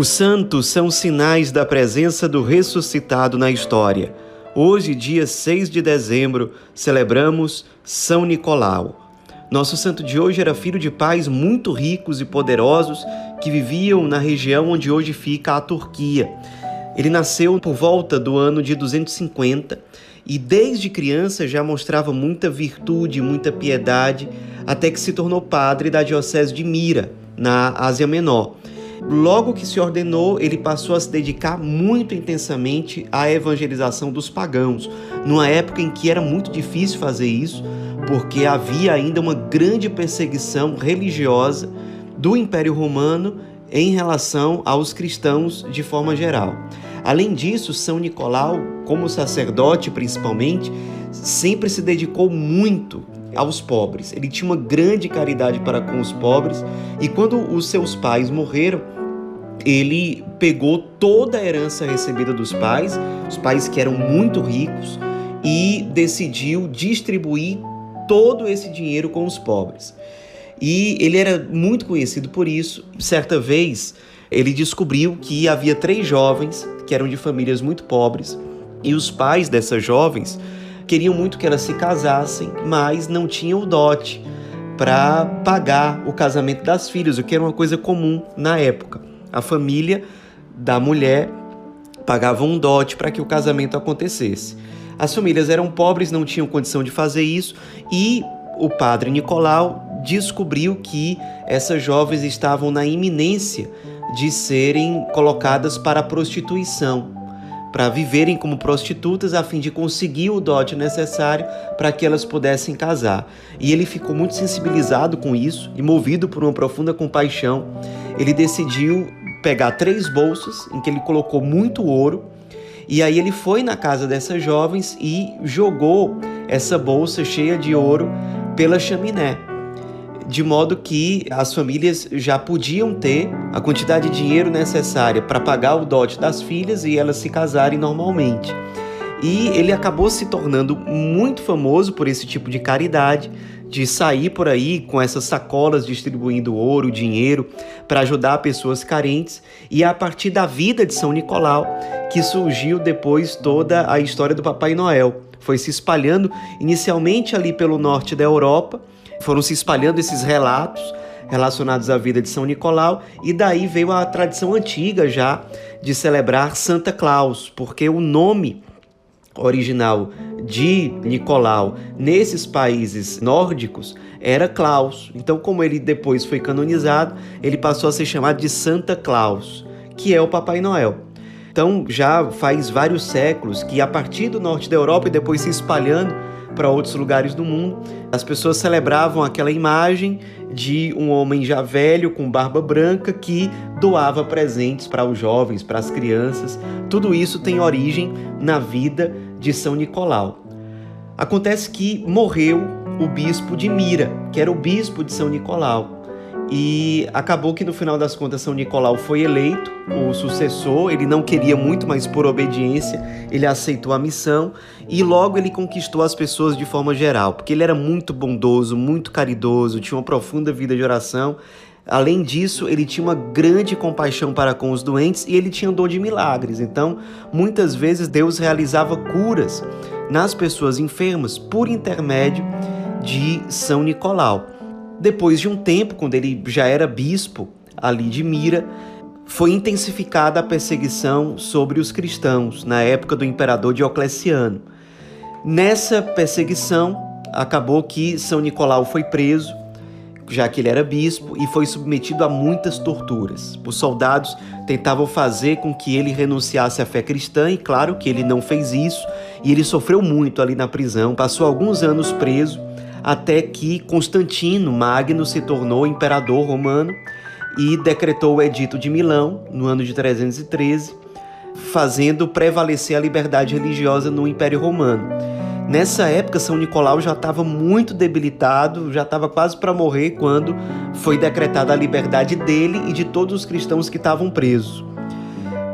Os santos são sinais da presença do ressuscitado na história. Hoje, dia 6 de dezembro, celebramos São Nicolau. Nosso santo de hoje era filho de pais muito ricos e poderosos que viviam na região onde hoje fica a Turquia. Ele nasceu por volta do ano de 250 e desde criança já mostrava muita virtude, muita piedade, até que se tornou padre da diocese de Mira, na Ásia Menor. Logo que se ordenou, ele passou a se dedicar muito intensamente à evangelização dos pagãos, numa época em que era muito difícil fazer isso, porque havia ainda uma grande perseguição religiosa do Império Romano em relação aos cristãos de forma geral. Além disso, São Nicolau, como sacerdote principalmente, sempre se dedicou muito aos pobres. Ele tinha uma grande caridade para com os pobres e quando os seus pais morreram, ele pegou toda a herança recebida dos pais, os pais que eram muito ricos, e decidiu distribuir todo esse dinheiro com os pobres. E ele era muito conhecido por isso. Certa vez, ele descobriu que havia três jovens que eram de famílias muito pobres e os pais dessas jovens queriam muito que elas se casassem, mas não tinham o dote para pagar o casamento das filhas, o que era uma coisa comum na época. A família da mulher pagava um dote para que o casamento acontecesse. As famílias eram pobres, não tinham condição de fazer isso e o padre Nicolau descobriu que essas jovens estavam na iminência de serem colocadas para a prostituição para viverem como prostitutas a fim de conseguir o dote necessário para que elas pudessem casar. E ele ficou muito sensibilizado com isso e movido por uma profunda compaixão, ele decidiu pegar três bolsas em que ele colocou muito ouro. E aí ele foi na casa dessas jovens e jogou essa bolsa cheia de ouro pela chaminé de modo que as famílias já podiam ter a quantidade de dinheiro necessária para pagar o dote das filhas e elas se casarem normalmente. E ele acabou se tornando muito famoso por esse tipo de caridade, de sair por aí com essas sacolas distribuindo ouro, dinheiro para ajudar pessoas carentes. E é a partir da vida de São Nicolau que surgiu depois toda a história do Papai Noel. Foi se espalhando inicialmente ali pelo norte da Europa foram se espalhando esses relatos relacionados à vida de São Nicolau e daí veio a tradição antiga já de celebrar Santa Claus, porque o nome original de Nicolau nesses países nórdicos era Claus. Então, como ele depois foi canonizado, ele passou a ser chamado de Santa Claus, que é o Papai Noel. Então, já faz vários séculos que a partir do norte da Europa e depois se espalhando para outros lugares do mundo. As pessoas celebravam aquela imagem de um homem já velho com barba branca que doava presentes para os jovens, para as crianças. Tudo isso tem origem na vida de São Nicolau. Acontece que morreu o bispo de Mira, que era o bispo de São Nicolau. E acabou que no final das contas São Nicolau foi eleito o sucessor, ele não queria muito, mas por obediência ele aceitou a missão e logo ele conquistou as pessoas de forma geral, porque ele era muito bondoso, muito caridoso, tinha uma profunda vida de oração. Além disso, ele tinha uma grande compaixão para com os doentes e ele tinha dor de milagres. Então, muitas vezes Deus realizava curas nas pessoas enfermas por intermédio de São Nicolau. Depois de um tempo, quando ele já era bispo ali de Mira, foi intensificada a perseguição sobre os cristãos na época do imperador Diocleciano. Nessa perseguição, acabou que São Nicolau foi preso, já que ele era bispo, e foi submetido a muitas torturas. Os soldados tentavam fazer com que ele renunciasse à fé cristã, e claro que ele não fez isso, e ele sofreu muito ali na prisão, passou alguns anos preso até que Constantino Magno se tornou imperador romano e decretou o Edito de Milão no ano de 313, fazendo prevalecer a liberdade religiosa no Império Romano. Nessa época, São Nicolau já estava muito debilitado, já estava quase para morrer quando foi decretada a liberdade dele e de todos os cristãos que estavam presos.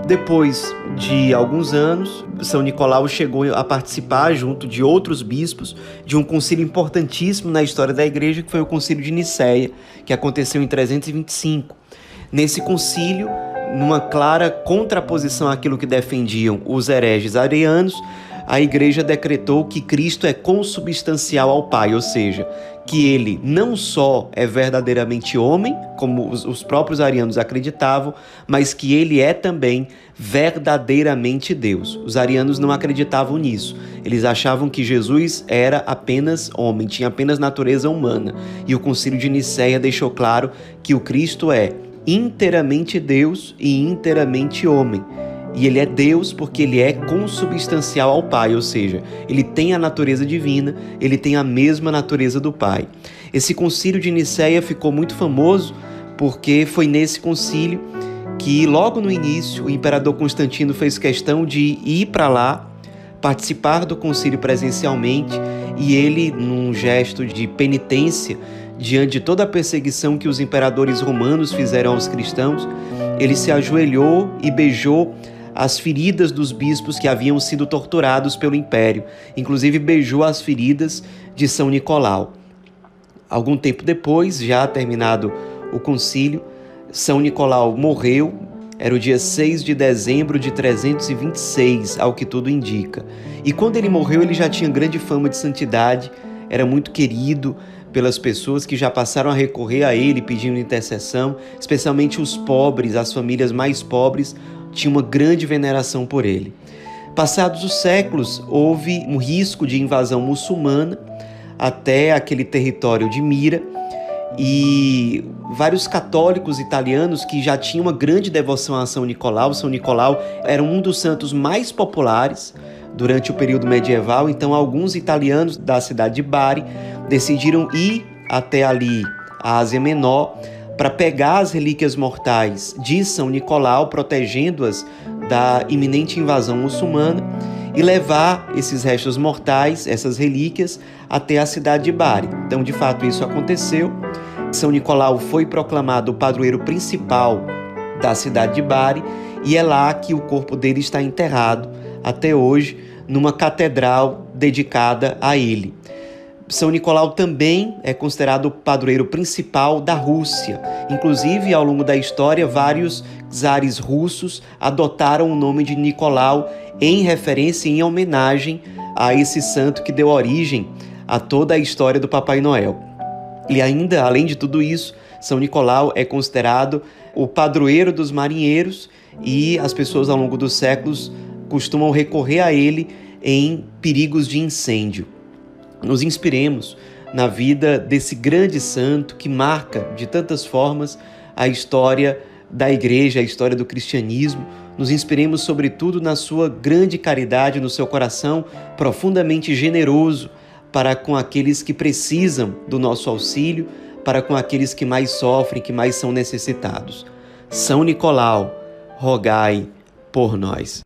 Depois de alguns anos, São Nicolau chegou a participar, junto de outros bispos, de um concílio importantíssimo na história da igreja, que foi o Concílio de Nicéia, que aconteceu em 325. Nesse concílio, numa clara contraposição àquilo que defendiam os hereges arianos, a igreja decretou que Cristo é consubstancial ao Pai, ou seja, que ele não só é verdadeiramente homem, como os, os próprios arianos acreditavam, mas que ele é também verdadeiramente Deus. Os arianos não acreditavam nisso. Eles achavam que Jesus era apenas homem, tinha apenas natureza humana. E o Concílio de Nicéia deixou claro que o Cristo é inteiramente Deus e inteiramente homem. E ele é Deus porque ele é consubstancial ao Pai, ou seja, ele tem a natureza divina, ele tem a mesma natureza do Pai. Esse concílio de Nicéia ficou muito famoso porque foi nesse concílio que logo no início o imperador Constantino fez questão de ir para lá, participar do concílio presencialmente, e ele, num gesto de penitência diante de toda a perseguição que os imperadores romanos fizeram aos cristãos, ele se ajoelhou e beijou as feridas dos bispos que haviam sido torturados pelo império, inclusive beijou as feridas de São Nicolau. Algum tempo depois, já terminado o concílio, São Nicolau morreu, era o dia 6 de dezembro de 326, ao que tudo indica. E quando ele morreu, ele já tinha grande fama de santidade, era muito querido pelas pessoas que já passaram a recorrer a ele pedindo intercessão, especialmente os pobres, as famílias mais pobres, tinha uma grande veneração por ele. Passados os séculos, houve um risco de invasão muçulmana até aquele território de Mira e vários católicos italianos que já tinham uma grande devoção a São Nicolau. São Nicolau era um dos santos mais populares durante o período medieval, então alguns italianos da cidade de Bari decidiram ir até ali, a Ásia Menor, para pegar as relíquias mortais de São Nicolau, protegendo-as da iminente invasão muçulmana, e levar esses restos mortais, essas relíquias, até a cidade de Bari. Então, de fato, isso aconteceu. São Nicolau foi proclamado o padroeiro principal da cidade de Bari e é lá que o corpo dele está enterrado até hoje, numa catedral dedicada a ele. São Nicolau também é considerado o padroeiro principal da Rússia. Inclusive, ao longo da história, vários czares russos adotaram o nome de Nicolau em referência e em homenagem a esse santo que deu origem a toda a história do Papai Noel. E ainda, além de tudo isso, São Nicolau é considerado o padroeiro dos marinheiros e as pessoas ao longo dos séculos costumam recorrer a ele em perigos de incêndio nos inspiremos na vida desse grande santo que marca de tantas formas a história da igreja, a história do cristianismo. Nos inspiremos, sobretudo, na sua grande caridade, no seu coração profundamente generoso para com aqueles que precisam do nosso auxílio, para com aqueles que mais sofrem, que mais são necessitados. São Nicolau, rogai por nós.